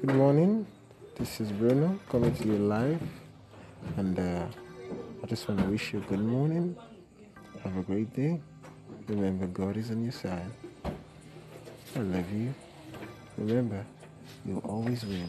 Good morning. This is Bruno coming to you live, and uh, I just want to wish you good morning. Have a great day. Remember, God is on your side. I love you. Remember, you'll always win.